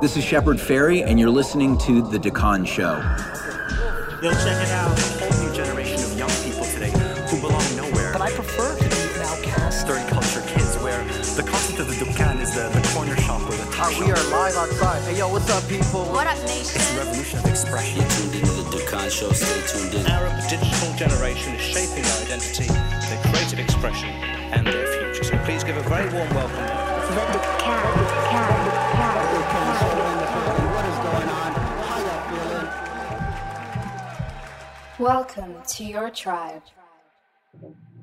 This is Shepard Fairey, and you're listening to The Dukkan Show. Yo, check it out. A whole new generation of young people today who belong nowhere. But I prefer to be an outcast. Third culture kids, where the concept of the Dukkan is the, the corner shop or the top Uh, we are live outside. Hey, yo, what's up, people? What up, nation? It's the revolution of expression. You're tuned into the Dukkan Show. Stay tuned in. Arab digital generation is shaping their identity, their creative expression, and their future. So please give a very warm welcome. Welcome to your tribe.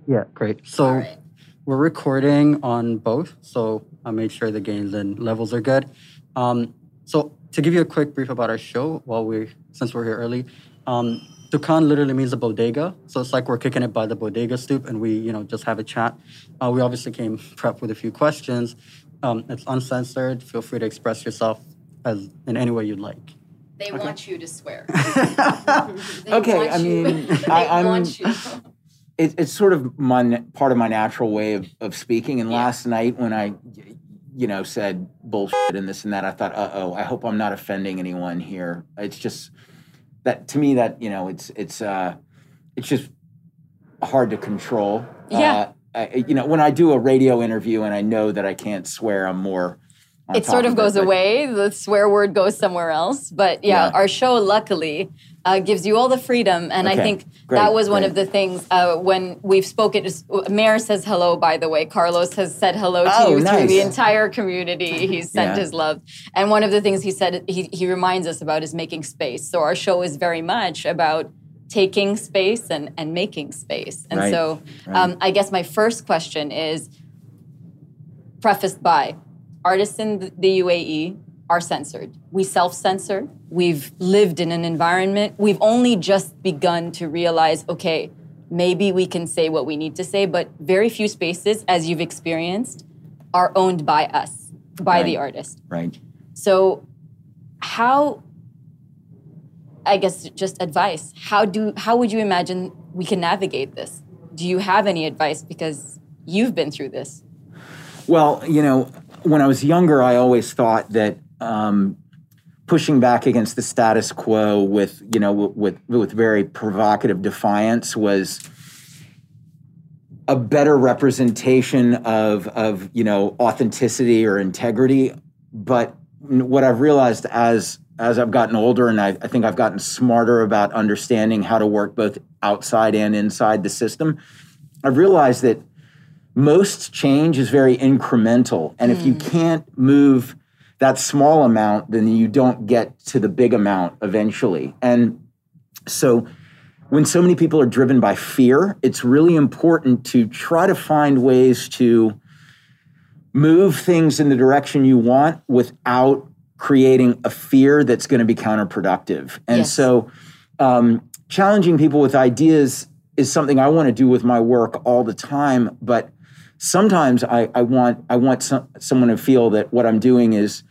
Yeah, great. So right. we're recording on both, so I made sure the gains and levels are good. Um, so to give you a quick brief about our show, while we since we're here early, um, Dukkan literally means a bodega, so it's like we're kicking it by the bodega stoop, and we you know just have a chat. Uh, we obviously came prepped with a few questions. Um, it's uncensored. Feel free to express yourself as in any way you'd like. They want you to swear. Okay, I mean, I- you. It, it's sort of my part of my natural way of, of speaking. And Yeah. last night, when I, you know, said bullshit and this and that, I thought, uh oh, I hope I'm not offending anyone here. It's just that to me that you know, it's it's uh, it's just hard to control. Yeah. Uh, I, you know, when I do a radio interview and I know that I can't swear, I'm more. It sort of it, goes but- away. The swear word goes somewhere else. But yeah, Yeah. our show luckily uh, gives you all the freedom, and I think great, that was one great. of the things uh, when we've spoken. just- Mayor says hello, by the way. Carlos has said hello to Oh, you through the entire community. He's sent Yeah. his love, and one of the things he said he, he reminds us about is making space. So our show is very much about taking space and, and making space. And Right, so right. um, I guess my first question is prefaced by artists in the UAE are censored. We self censor. We've lived in an environment. We've only just begun to realize okay, maybe we can say what we need to say, but very few spaces, as you've experienced, are owned by us, by the artist. Right. So, how, I guess, just advice. How do how would you imagine we can navigate this? Do you have any advice because you've been through this? Well, you know, when I was younger, I always thought that um, pushing back against the status quo with, you know, with with very provocative defiance was a better representation of of you know authenticity or integrity. But what I've realized as as I've gotten older, and I, I think I've gotten smarter about understanding how to work both outside and inside the system, I've realized that most change is very incremental. And if you can't move that small amount, then you don't get to the big amount eventually. And so when so many people are driven by fear, it's really important to try to find ways to move things in the direction you want without creating a fear that's going to be counterproductive. And Yes. so um, challenging people with ideas is something I want to do with my work all the time, but sometimes I, I want I want some, someone to feel that what I'm doing is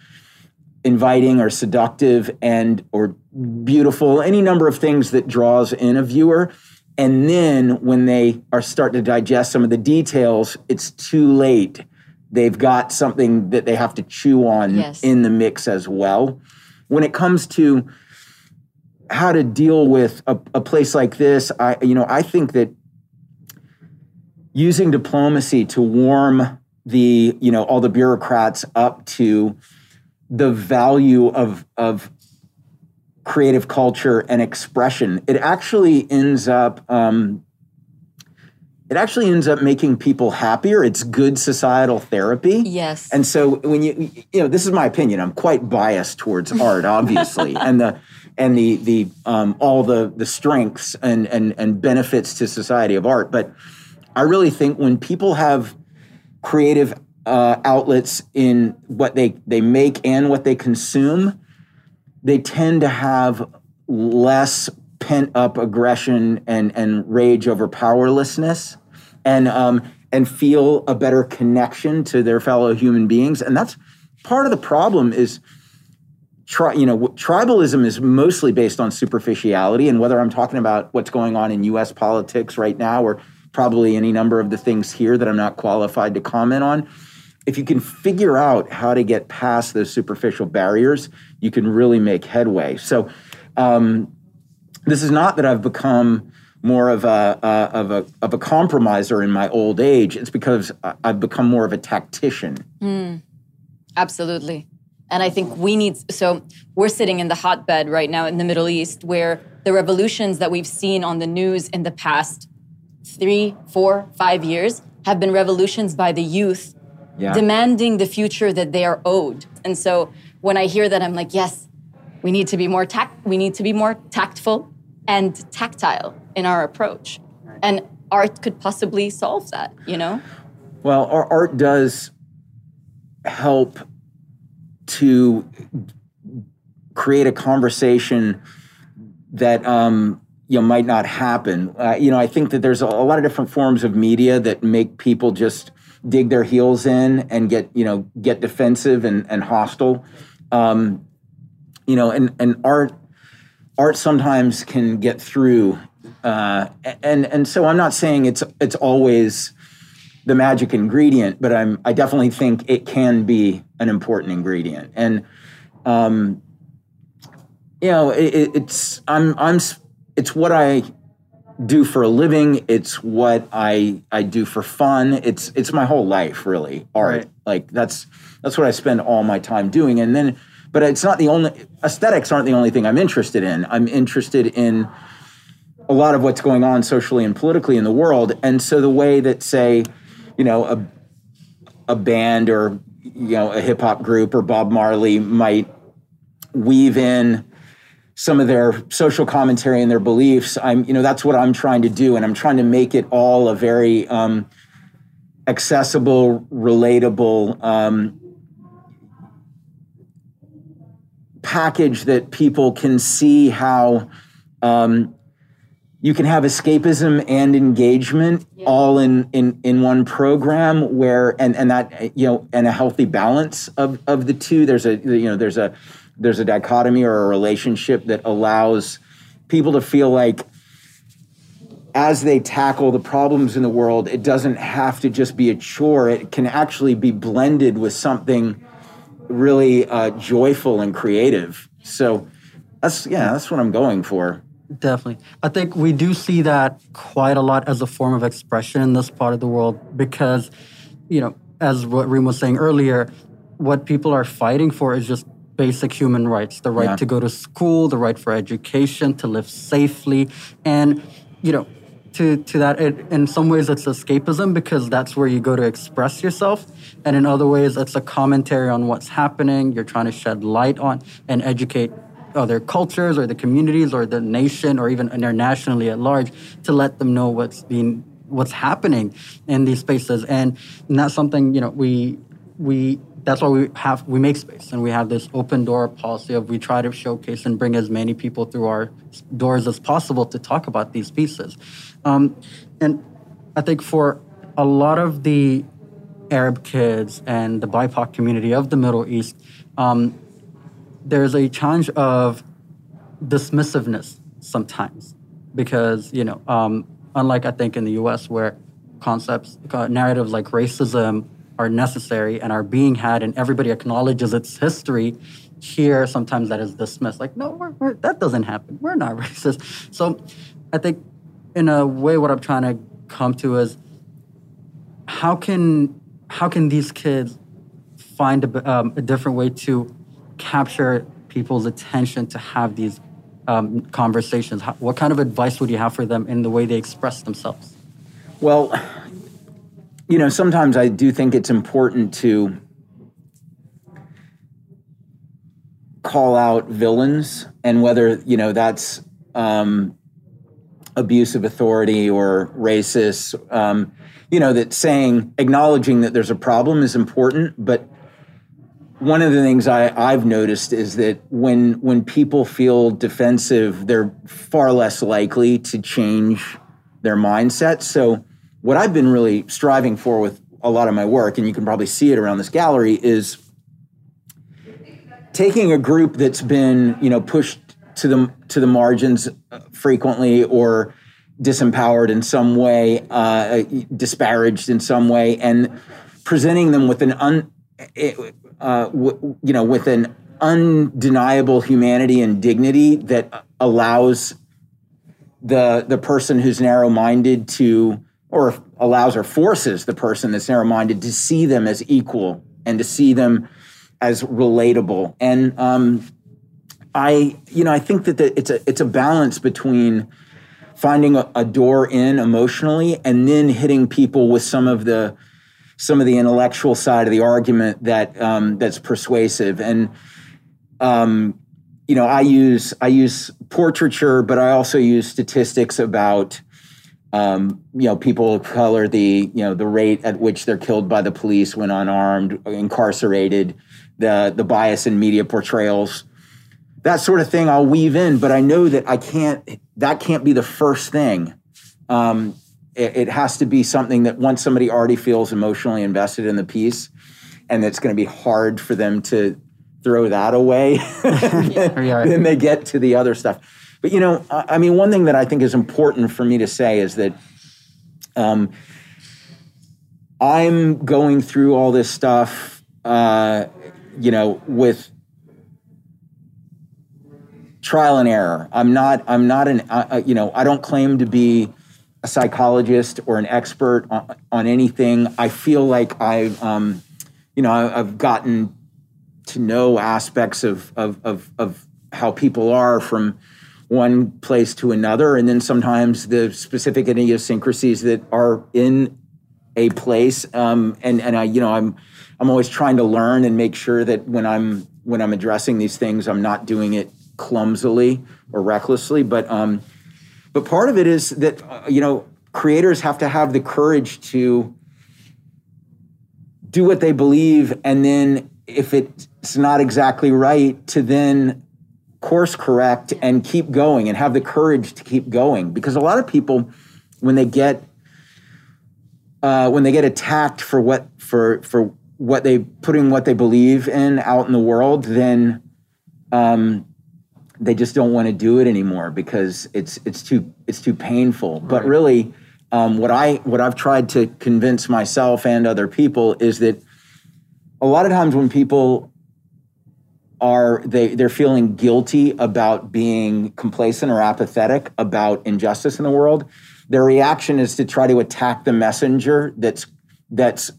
inviting or seductive and or beautiful, any number of things that draws in a viewer. And then when they are starting to digest some of the details, it's too late. They've got something that they have to chew on Yes. in the mix as well. When it comes to how to deal with a, a place like this, I you know I think that using diplomacy to warm the you know all the bureaucrats up to the value of of creative culture and expression. It actually ends up um, it actually ends up making people happier. It's good societal therapy. Yes. and so when you you know this is my opinion. I'm quite biased towards art obviously. And the and the the um, all the the strengths and and and benefits to society of art. But i really think when people have creative uh, outlets in what they they make and what they consume they tend to have less pent up aggression and and rage over powerlessness and um and feel a better connection to their fellow human beings. And that's part of the problem is tri- you know tribalism is mostly based on superficiality and whether i'm talking about what's going on in us politics right now or probably any number of the things here that i'm not qualified to comment on if you can figure out how to get past those superficial barriers, you can really make headway. So, um, this is not that I've become more of a uh, of a of a compromiser in my old age. It's because I've become more of a tactician. Mm, absolutely. And I think we need, so we're sitting in the hotbed right now in the Middle East where the revolutions that we've seen on the news in the past three, four, five years have been revolutions by the youth yeah. demanding the future that they are owed. And so when I hear that, I'm like, yes, we need to be more tact, we need to be more tactful and tactile in our approach. And art could possibly solve that, you know? Well, our art does help to create a conversation that um, you know might not happen. Uh, you know, I think that there's a, a, lot of different forms of media that make people just dig their heels in and get you know get defensive and, and hostile. Um, you know, and and art art sometimes can get through. Uh, and and so I'm not saying it's it's always the magic ingredient, but I'm I definitely think it can be an important ingredient. And um, you know, it, it's I'm I'm it's what I do for a living. It's what I I do for fun. It's it's my whole life, really. Art, right. like that's that's what I spend all my time doing. And then, but it's not the only aesthetics aren't the only thing I'm interested in. I'm interested in a lot of what's going on socially and politically in the world. And so the way that say you know, a a band or you know a hip hop group or Bob Marley might weave in some of their social commentary and their beliefs. I'm you know that's what I'm trying to do, and I'm trying to make it all a very um, accessible, relatable. Um, package that people can see how um, you can have escapism and engagement yeah. all in, in in one program where and and that you know and a healthy balance of of the two there's a you know there's a there's a dichotomy or a relationship that allows people to feel like as they tackle the problems in the world it doesn't have to just be a chore. It can actually be blended with something really uh, joyful and creative. So that's yeah that's what i'm going for. Definitely. I think we do see that quite a lot as a form of expression in this part of the world because, you know, as what Reem was saying earlier, what people are fighting for is just basic human rights the right yeah. to go to school, the right for education, to live safely. And, you know, to, to that, it, in some ways, it's escapism because that's where you go to express yourself. And in other ways, it's a commentary on what's happening. You're trying to shed light on and educate other cultures or the communities or the nation or even internationally at large to let them know what's being what's happening in these spaces and, and that's something you know we we that's why we have we make space and we have this open door policy of we try to showcase and bring as many people through our doors as possible to talk about these pieces. Um, and i think for a lot of the arab kids and the bipoc community of the middle east um, there's a challenge of dismissiveness sometimes because you know um, unlike i think in the us where concepts uh, narratives like racism are necessary and are being had and everybody acknowledges its history here sometimes that is dismissed like no we're, we're, that doesn't happen we're not racist so i think in a way what i'm trying to come to is how can how can these kids find a, um, a different way to capture people's attention to have these um, conversations? How, what kind of advice would you have for them in the way they express themselves? Well, you know, sometimes I do think it's important to call out villains and whether, you know, that's um, abuse of authority or racist. Um, you know, that saying, acknowledging that there's a problem is important, but one of the things I, I've noticed is that when when people feel defensive, they're far less likely to change their mindset. So what I've been really striving for with a lot of my work, and you can probably see it around this gallery, is taking a group that's been you know pushed to the to the margins frequently or disempowered in some way, uh, disparaged in some way, and presenting them with an un, eh, uh, w- you know, with an undeniable humanity and dignity that allows the the person who's narrow-minded to or allows or forces the person that's narrow-minded to see them as equal and to see them as relatable. And um, i you know i think that the, it's a it's a balance between finding a, a door in emotionally and then hitting people with some of the some of the intellectual side of the argument that um, that's persuasive. And um, you know, I use I use portraiture, but I also use statistics about um, you know people of color, the you know the rate at which they're killed by the police when unarmed, incarcerated, the the bias in media portrayals, that sort of thing. I'll weave in, but I know that I can't. That can't be the first thing. Um, it, it has to be something that once somebody already feels emotionally invested in the piece, and it's going to be hard for them to throw that away, then they get to the other stuff. But you know, I mean, one thing that I think is important for me to say is that um, I'm going through all this stuff, uh, you know, with trial and error. I'm not. I'm not an. Uh, you know, I don't claim to be a psychologist or an expert on, on anything. I feel like I, um, you know, I, I've gotten to know aspects of, of, of, of how people are from one place to another, and then sometimes the specific idiosyncrasies that are in a place. Um, and and I, you know, I'm I'm always trying to learn and make sure that when I'm when I'm addressing these things, I'm not doing it clumsily or recklessly. But um, but part of it is that uh, you know creators have to have the courage to do what they believe, and then if it's not exactly right, to then course correct and keep going and have the courage to keep going. Because a lot of people, when they get uh, when they get attacked for what for for what they putting what they believe in out in the world, then um, they just don't want to do it anymore because it's it's too it's too painful. Right. But really, um, what I what I've tried to convince myself and other people is that a lot of times when people are they they're feeling guilty about being complacent or apathetic about injustice in the world. Their reaction is to try to attack the messenger that's that's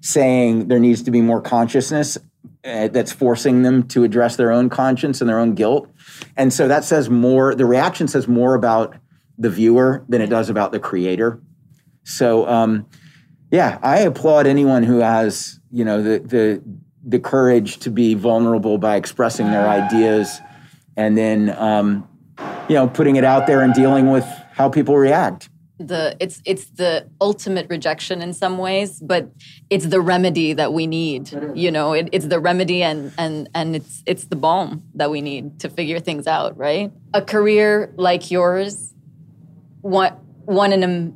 saying there needs to be more consciousness uh, that's forcing them to address their own conscience and their own guilt. And so that says more the reaction says more about the viewer than it does about the creator. So um, yeah i applaud anyone who has you know the the the courage to be vulnerable by expressing their ideas and then um, you know putting it out there and dealing with how people react. The it's it's the ultimate rejection in some ways but it's the remedy that we need you know? It, it's the remedy and and and it's it's the balm that we need to figure things out right? A career like yours one one in a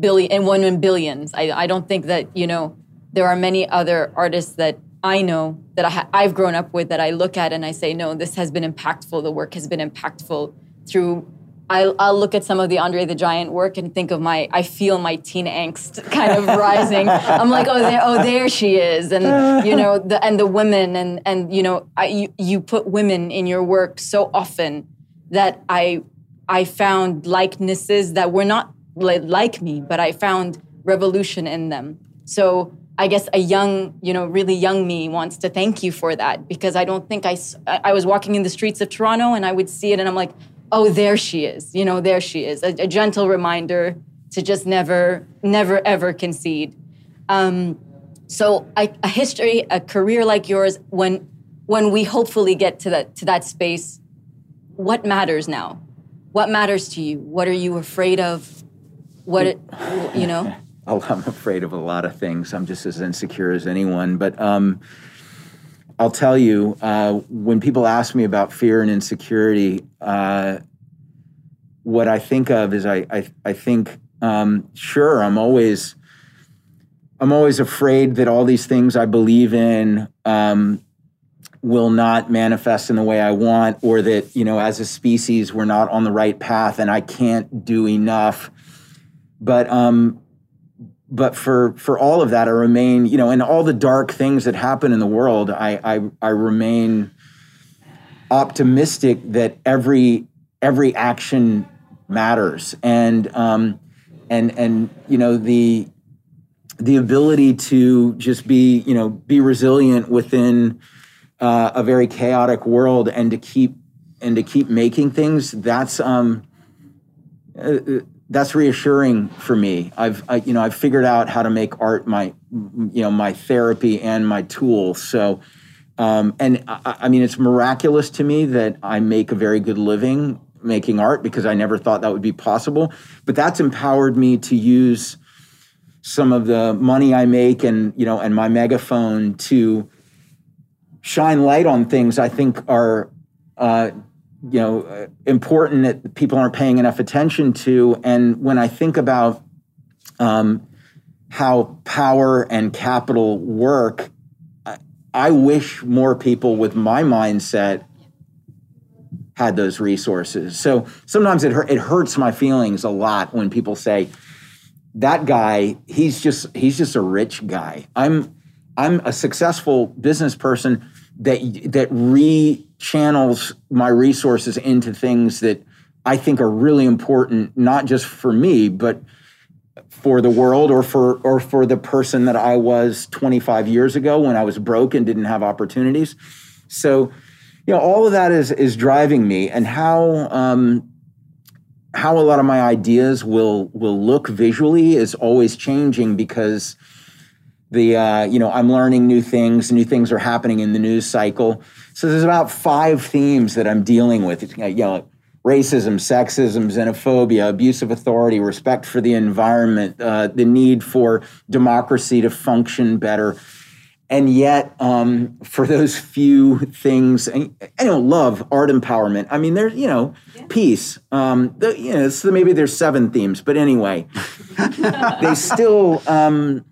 billion and one in billions. I i don't think that you know there are many other artists that I know that I ha- I've grown up with that I look at and I say, no, this has been impactful. The work has been impactful through. I'll, I'll look at some of the Andre the Giant work and think of my, I feel my teen angst kind of rising. I'm like, oh, there, oh, there she is, and you know, the and the women, and and you know, I, you you put women in your work so often that I I found likenesses that were not like me, but I found revolution in them. So I guess a young, you know, really young me wants to thank you for that because I don't think I, I was walking in the streets of Toronto and I would see it and I'm like, oh, there she is, you know, there she is. A, a gentle reminder to just never, never, ever concede. Um, so I, a history, a career like yours, when when we hopefully get to that to that space, what matters now? What matters to you? What are you afraid of? What it, you know? I'm afraid of a lot of things. I'm just as insecure as anyone. But um, I'll tell you, uh, when people ask me about fear and insecurity, uh, what I think of is I I, I think um, sure I'm always I'm always afraid that all these things I believe in um, will not manifest in the way I want, or that you know as a species we're not on the right path and I can't do enough. But um, but for for all of that, I remain, you know, and all the dark things that happen in the world, I I, I remain optimistic that every every action matters, and um, and and you know the the ability to just be you know be resilient within uh, a very chaotic world and to keep and to keep making things that's um uh, that's reassuring for me. I've I, you know i've figured out how to make art my you know my therapy and my tool. So um, and I, I mean it's miraculous to me that i make a very good living making art because i never thought that would be possible. But that's empowered me to use some of the money I make and you know and my megaphone to shine light on things I think are uh, you know important that people aren't paying enough attention to. And when I think about um, how power and capital work, I, wish more people with my mindset had those resources. So sometimes it it hurts my feelings a lot when people say that guy he's just he's just a rich guy i'm i'm a successful business person that that re-channels my resources into things that i think are really important not just for me but for the world or for or for the person that i was 25 years ago when i was broke and didn't have opportunities. So you know all of that is is driving me and how um, how a lot of my ideas will will look visually is always changing because the uh, you know I'm learning new things, new things are happening in the news cycle. So there's about five themes that I'm dealing with. You know, racism, sexism, xenophobia, abuse of authority, respect for the environment, uh, the need for democracy to function better and yet um, for those few things and, you know love art empowerment i mean there's you know yeah. peace um, the, you know so maybe there's seven themes but anyway they still um,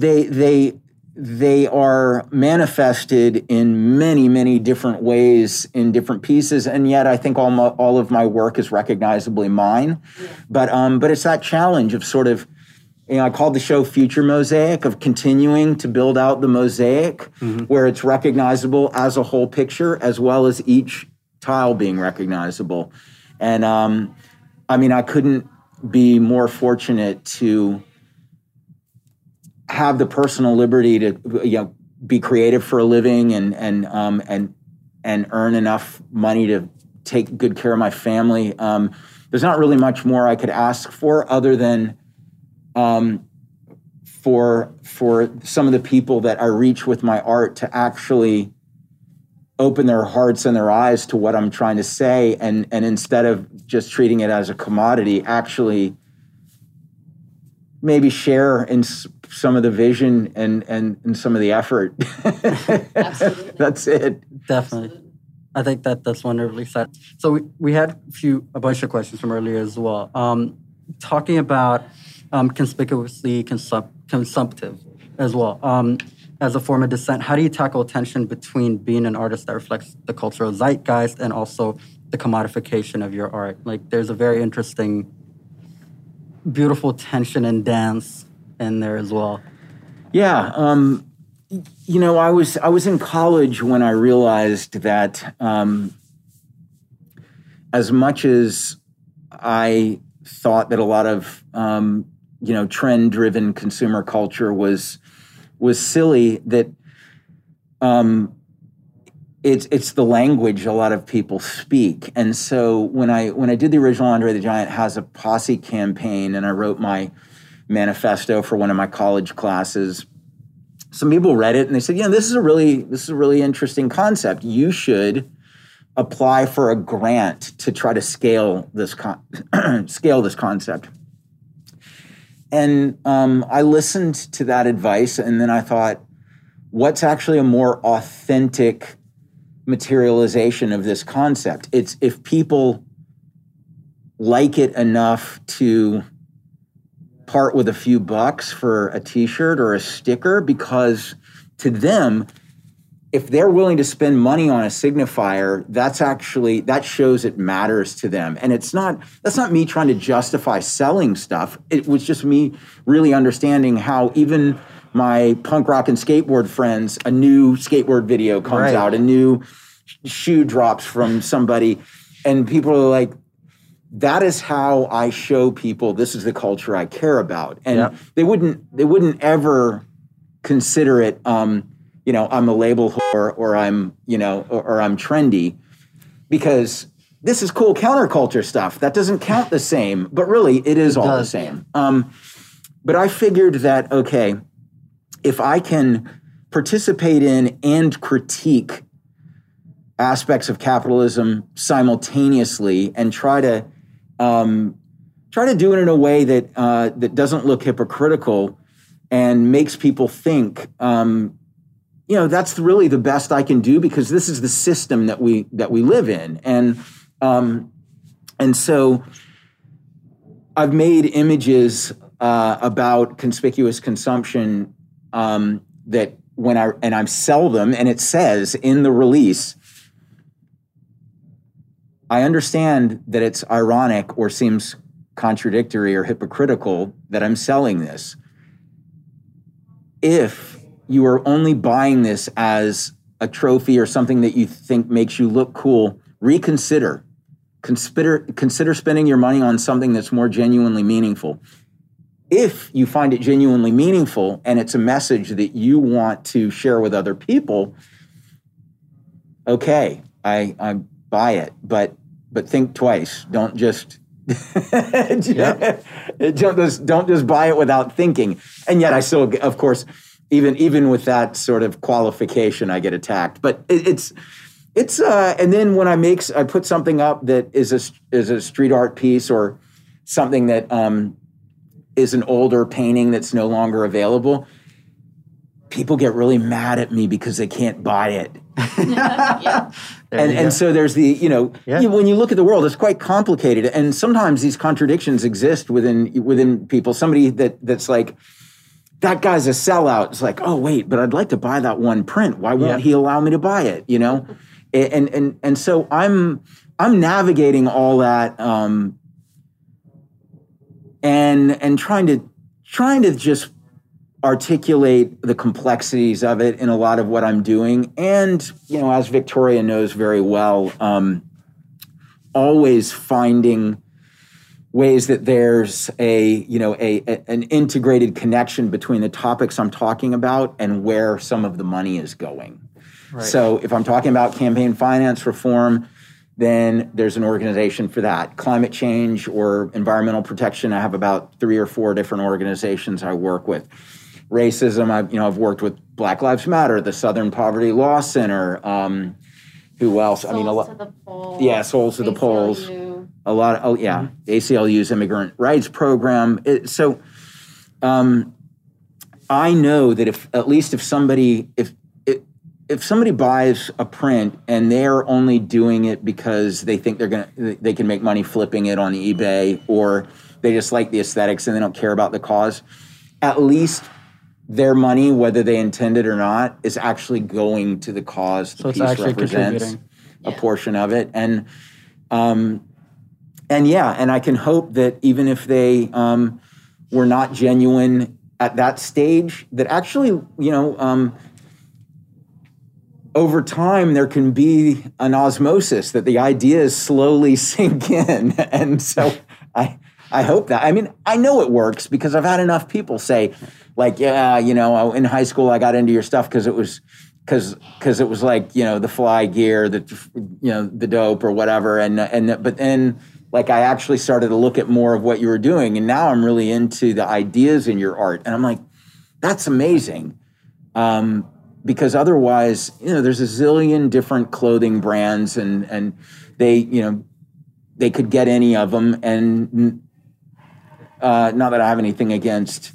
they they they are manifested in many many different ways in different pieces and yet i think all, my, all of my work is recognizably mine yeah. but um but it's that challenge of sort of you know, I called the show Future Mosaic of continuing to build out the mosaic mm-hmm. where it's recognizable as a whole picture as well as each tile being recognizable. And um, I mean, I couldn't be more fortunate to have the personal liberty to you know be creative for a living and and um, and and earn enough money to take good care of my family. Um, there's not really much more I could ask for other than um, for for some of the people that I reach with my art to actually open their hearts and their eyes to what I'm trying to say, and and instead of just treating it as a commodity, actually maybe share in some of the vision and and, and some of the effort. that's it. Definitely. I think that that's wonderfully said. So we, we had a few a bunch of questions from earlier as well. Um, talking about um, conspicuously consum- consumptive as well. Um, as a form of dissent, how do you tackle tension between being an artist that reflects the cultural zeitgeist and also the commodification of your art? Like, there's a very interesting, beautiful tension and dance in there as well. Yeah, um, you know, I was I was in college when I realized that um, as much as I thought that a lot of um, you know trend driven consumer culture was was silly that um, it's it's the language a lot of people speak. And so when i when i did the original andre the giant has a posse campaign and i wrote my manifesto for one of my college classes some people read it and they said yeah this is a really this is a really interesting concept. You should apply for a grant to try to scale this con- scale this concept. And um, I listened to that advice, and then I thought, what's actually a more authentic materialization of this concept? It's if people like it enough to part with a few bucks for a t shirt or a sticker, because to them, if they're willing to spend money on a signifier, that's actually that shows it matters to them. And it's not that's not me trying to justify selling stuff. It was just me really understanding how even my punk rock and skateboard friends, a new skateboard video comes Right. out, a new shoe drops from somebody, and people are like, that is how I show people this is the culture I care about. And they wouldn't they wouldn't ever consider it um, you know, I'm a label whore or I'm, you know, or, or I'm trendy because this is cool counterculture stuff. That doesn't count the same, but really it is all the same. Um, but I figured that okay, if I can participate in and critique aspects of capitalism simultaneously and try to um, try to do it in a way that uh, that doesn't look hypocritical and makes people think. Um, you know, that's really the best I can do because this is the system that we that we live in, and um, and so I've made images uh, about conspicuous consumption um, that when I and I sell them, and it says in the release. I understand that it's ironic or seems contradictory or hypocritical that I'm selling this. If you are only buying this as a trophy or something that you think makes you look cool, reconsider. Consider consider spending your money on something that's more genuinely meaningful. If you find it genuinely meaningful and it's a message that you want to share with other people, okay, I, I buy it, but but think twice. Don't just don't just don't just buy it without thinking. And yet, I still, of course, even even with that sort of qualification, I get attacked. But it, it's it's uh, and then when I make I put something up that is a is a street art piece or something that um, is an older painting that's no longer available. People get really mad at me because they can't buy it yeah. And, and so there's the you know Yeah. you- when you look at the world it's quite complicated. And sometimes these contradictions exist within within people. Somebody that that's like that guy's a sellout. It's like oh wait but i'd like to buy that one print. Why won't Yeah. he allow me to buy it? You know? And and and so i'm i'm navigating all that um and and trying to trying to just articulate the complexities of it in a lot of what I'm doing. And, you know, as Victoria knows very well, um, always finding ways that there's a, you know, a, a- an integrated connection between the topics I'm talking about and where some of the money is going. So if I'm talking about campaign finance reform, then there's an organization for that. Climate change or environmental protection, I have about three or four different organizations I work with. Racism, I've you know I've worked with Black Lives Matter, the Southern Poverty Law Center. Um, who else? I mean, a lot. to the polls. Yeah, Souls to the Polls. A lot. Of, oh yeah, ACLU's immigrant rights program. It, so, um, I know that if at least if somebody if if if somebody buys a print and they're only doing it because they think they're gonna they can make money flipping it on eBay or they just like the aesthetics and they don't care about the cause, at least their money, whether they intend it or not, is actually going to the cause the So it's piece actually represents contributing. a portion of it. And um and yeah and i can hope that even if they um were not genuine at that stage that actually you know um over time there can be an osmosis that the ideas slowly sink in. And so i i hope that i mean i know it works because i've had enough people say like yeah you know in high school i got into your stuff because it was because because it was like you know the fly gear the you know the dope or whatever. And and but then like i actually started to look at more of what you were doing. And now i'm really into the ideas in your art. And i'm like that's amazing. Um, because otherwise, you know, there's a zillion different clothing brands, and and they, you know, they could get any of them, and uh, not that I have anything against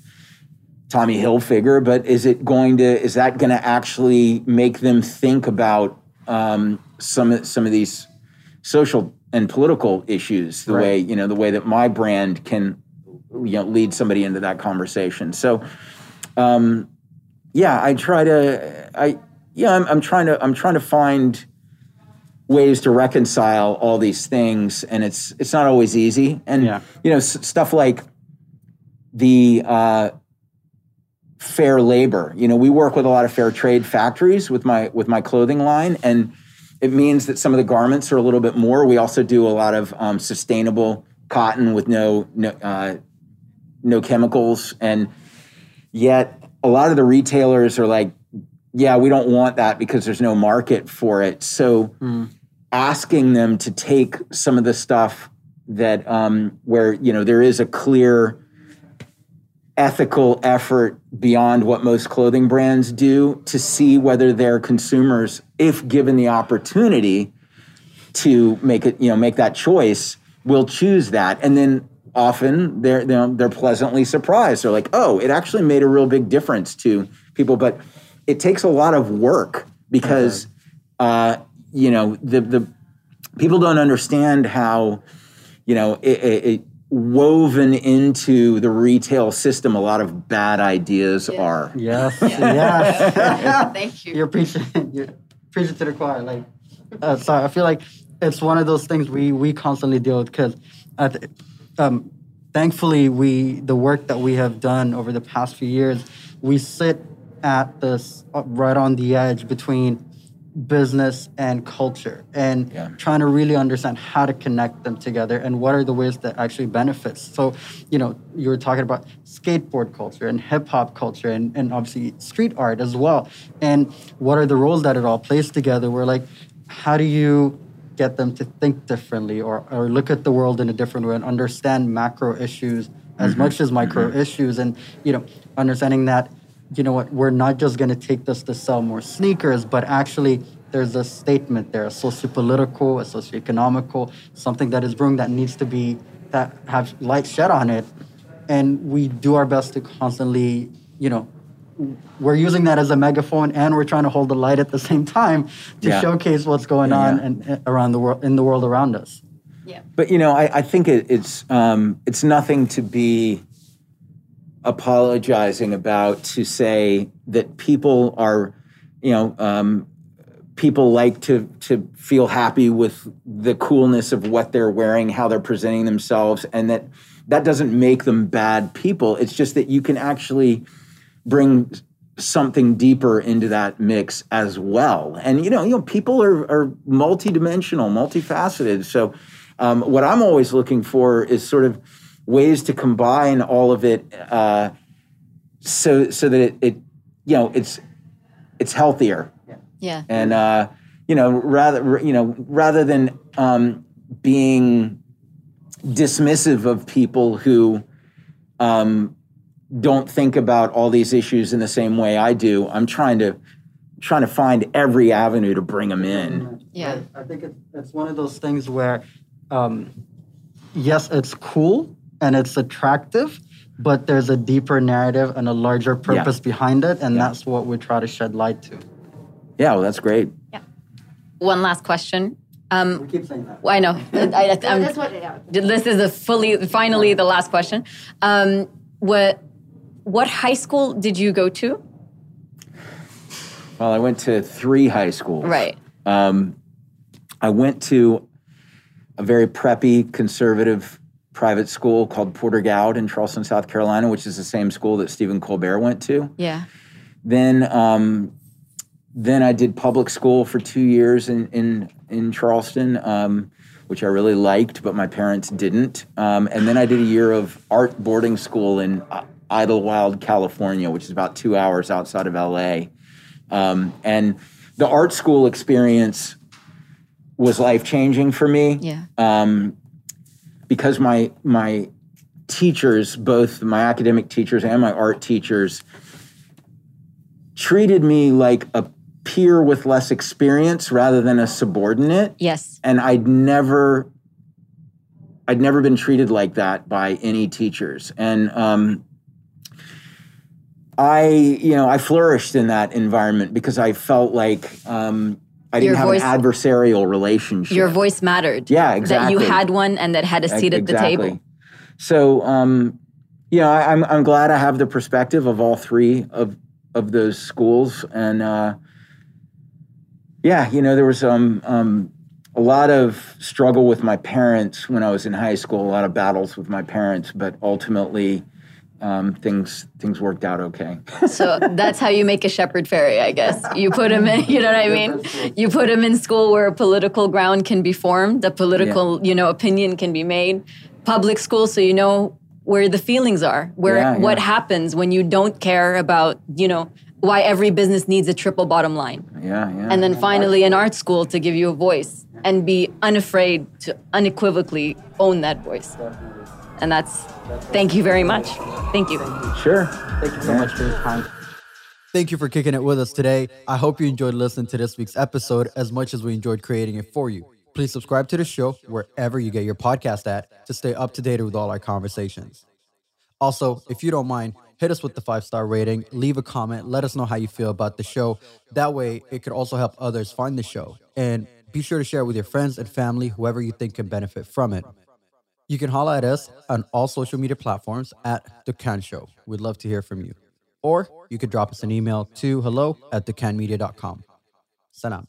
Tommy Hilfiger, but is it going to is that going to actually make them think about um, some some of these social and political issues the Right. way you know the way that my brand can you know lead somebody into that conversation. So um, yeah, I try to I yeah, I'm, I'm trying to I'm trying to find ways to reconcile all these things, and it's it's not always easy. And Yeah. you know, s- stuff like the uh, fair labor. You know, we work with a lot of fair trade factories with my with my clothing line, and it means that some of the garments are a little bit more. We also do a lot of um, sustainable cotton with no no uh, no chemicals, and yet a lot of the retailers are like, yeah, we don't want that because there's no market for it. So asking them to take some of the stuff that um, where you know there is a clear ethical effort beyond what most clothing brands do to see whether their consumers if given the opportunity to make it you know make that choice will choose that. And then often they're they're, they're pleasantly surprised. They're like oh it actually made a real big difference to people. But it takes a lot of work because uh, you know the the people don't understand how you know it, it, it woven into the retail system a lot of bad ideas are Yes, yes. Thank you. you're preaching, you're preaching to the choir. Like, uh, so I feel like it's one of those things we we constantly deal with because, um, thankfully, we the work that we have done over the past few years, we sit at this uh, right on the edge between business and culture and Yeah. trying to really understand how to connect them together and what are the ways that actually benefits. So you know you were talking about skateboard culture and hip-hop culture and, and obviously street art as well. And what are the roles that it all plays together? We're like how do you get them to think differently or, or look at the world in a different way and understand macro issues as mm-hmm. much as micro mm-hmm. issues? And you know understanding that you know what, we're not just going to take this to sell more sneakers, but actually there's a statement there, a socio-political, a socioeconomical, something that is brewing that needs to be, that have light shed on it. And we do our best to constantly, you know, we're using that as a megaphone and we're trying to hold the light at the same time to Yeah. showcase what's going Yeah, on yeah. and and around the world, in the world around us. Yeah. But you know, I, I think it, it's um, it's nothing to be apologizing about to say that people are, you know, um, people like to to feel happy with the coolness of what they're wearing, how they're presenting themselves, and that that doesn't make them bad people. It's just that you can actually bring something deeper into that mix as well. And you know, you know, people are are multidimensional, multifaceted. So, um, what I'm always looking for is sort of ways to combine all of it, uh, so so that it, it you know it's it's healthier Yeah. and uh, you know rather you know rather than um, being dismissive of people who um, don't think about all these issues in the same way I do, I'm trying to trying to find every avenue to bring them in. Yeah. I, I think it's, it's one of those things where, um, yes, it's cool and it's attractive, but there's a deeper narrative and a larger purpose behind it, and Yeah. that's what we try to shed light to. Yeah, well, that's great. Yeah. One last question. Um, We keep saying that. I know. I, I, That's what it is. this is a fully, finally, the last question. Um, what, what high school did you go to? Well, I went to three high schools. Right. Um, I went to a very preppy, conservative private school called Porter-Gaud in Charleston, South Carolina, which is the same school that Stephen Colbert went to. Yeah. Then, um, then I did public school for two years in in in Charleston, um, which I really liked, but my parents didn't. Um, and then I did a year of art boarding school in uh, Idyllwild, California, which is about two hours outside of LA. Um, and the art school experience was life changing for me Yeah. um, because my my teachers, both my academic teachers and my art teachers, treated me like a peer with less experience rather than a subordinate. Yes. And I'd never, I'd never been treated like that by any teachers. And um, I, you know, I flourished in that environment because I felt like um, I didn't Your have voice- an adversarial relationship. Your voice mattered. Yeah, exactly. That you had one and that had a seat at the Exactly. table. So, um, you know, I, I'm I'm glad I have the perspective of all three of of those schools, and uh, yeah, you know, there was um, um, a lot of struggle with my parents when I was in high school, a lot of battles with my parents, but ultimately um, things things worked out okay. So that's how you make a Shepard Fairey, I guess. You put him in, you know what I mean? You put him in school where a political ground can be formed, a political, you know, opinion can be made. Public school, so you know where the feelings are, where Yeah, what yeah. happens when you don't care about, you know, why every business needs a triple bottom line. yeah, yeah. And then finally an art school to give you a voice and be unafraid to unequivocally own that voice. And that's thank you very much. Thank you. sure. Thank you so much for your time. Thank you for kicking it with us today. I hope you enjoyed listening to this week's episode as much as we enjoyed creating it for you. Please subscribe to the show wherever you get your podcast at to stay up to date with all our conversations. Also, if you don't mind, hit us with the five star rating, leave a comment, let us know how you feel about the show. That way, it could also help others find the show. And be sure to share it with your friends and family, whoever you think can benefit from it. You can holla at us on all social media platforms at Dukkan Show. We'd love to hear from you. Or you could drop us an email to hello at dukkanmedia.com. Salam.